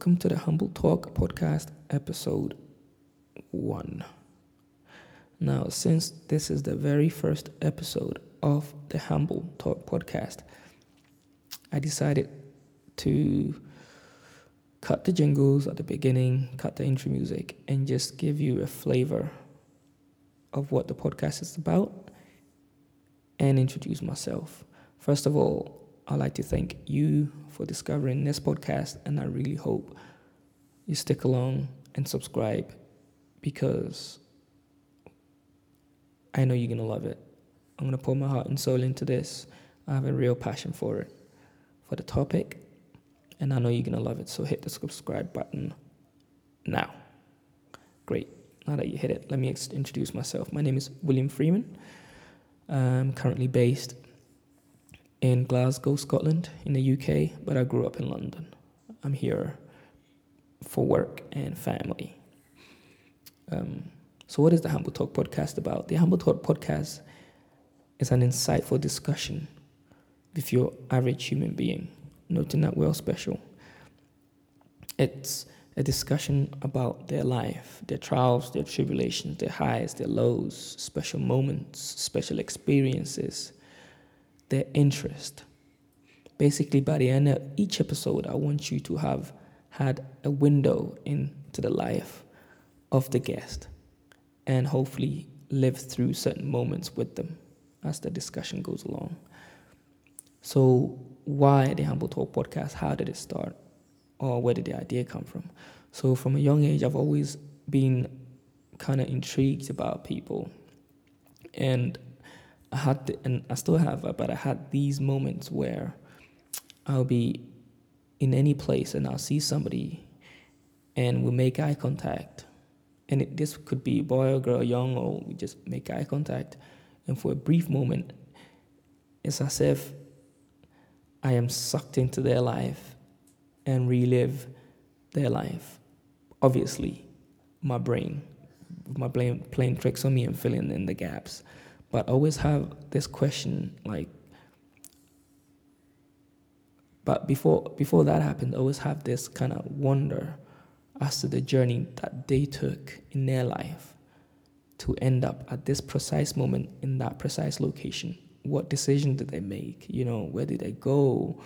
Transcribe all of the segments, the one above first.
Welcome to the Humble Talk podcast, episode one. Now, since this is the very first episode of the Humble Talk podcast, I decided to cut the jingles at the beginning, cut the intro music, and just give you a flavor of what the podcast is about and introduce myself. First of all, I'd like to thank you for discovering this podcast, and I really hope you stick along and subscribe because I know you're going to love it. I'm going to pour my heart and soul into this. I have a real passion for it, for the topic, and I know you're going to love it. So hit the subscribe button now. Great. Now that you hit it, let me ex- introduce myself. My name is William Freeman. I'm currently based in Glasgow, Scotland, in the UK, but I grew up in London. I'm here for work and family. Um, so, what is the Humble Talk podcast about? The Humble Talk podcast is an insightful discussion with your average human being, noting that we're all special. It's a discussion about their life, their trials, their tribulations, their highs, their lows, special moments, special experiences, their interest. Basically, by the end of each episode, I want you to have had a window into the life of the guest and hopefully live through certain moments with them as the discussion goes along. So, why the Humble Talk podcast? How did it start? Or where did the idea come from? So, from a young age, I've always been kind of intrigued about people. And I had, the, and I still have, uh, but I had these moments where I'll be in any place and I'll see somebody and we'll make eye contact. And it, this could be boy or girl, young or we just make eye contact, and for a brief moment, it's as if I am sucked into their life and relive their life. Obviously, my brain, my brain playing tricks on me and filling in the gaps, but I always have this question like. But before before that happened, I always have this kind of wonder as to the journey that they took in their life to end up at this precise moment in that precise location. What decision did they make? You know, where did they go?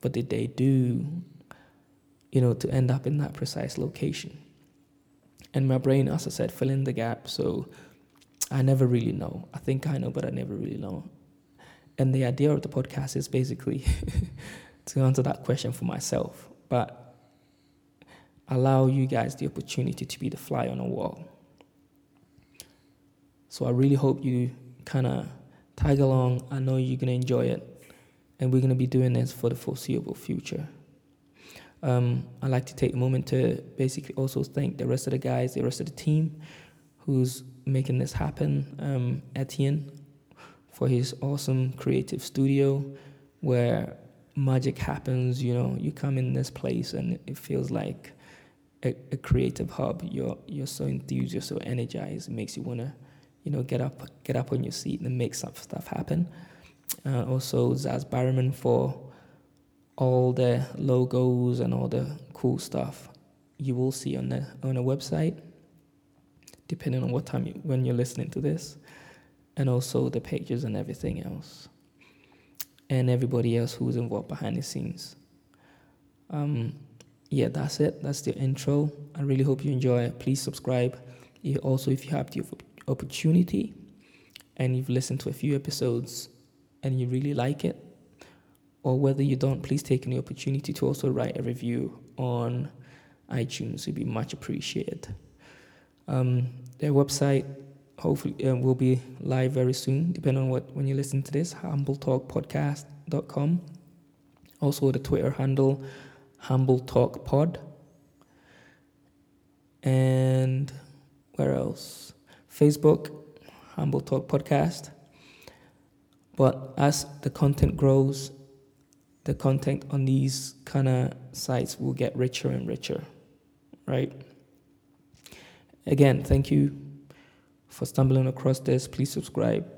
What did they do? You know, to end up in that precise location. And my brain, as I said, fill in the gap. So I never really know. I think I know, but I never really know. And the idea of the podcast is basically to answer that question for myself. But allow you guys the opportunity to be the fly on the wall. So I really hope you kind of tag along. I know you're going to enjoy it. And we're going to be doing this for the foreseeable future. Um, I'd like to take a moment to basically also thank the rest of the guys, the rest of the team who's making this happen. Um, Etienne for his awesome creative studio where magic happens. You know, you come in this place and it feels like a, a creative hub. You're you're so enthused, you're so energized. It makes you wanna, you know, get up get up on your seat and make some stuff happen. Uh, also, Zaz Barriman for all the logos and all the cool stuff you will see on the on the website, depending on what time you, when you're listening to this, and also the pages and everything else, and everybody else who's involved behind the scenes. Um, yeah, that's it. That's the intro. I really hope you enjoy it. Please subscribe. Also, if you have the opportunity and you've listened to a few episodes and you really like it, or whether you don't, please take any opportunity to also write a review on iTunes. It'd be much appreciated. Um, their website hopefully uh, will be live very soon, depending on what when you listen to this. HumbleTalkPodcast.com. Also, the Twitter handle Humble Talk Pod. And where else? Facebook, Humble Talk Podcast. But as the content grows, the content on these kind of sites will get richer and richer, right? Again, thank you for stumbling across this. Please subscribe.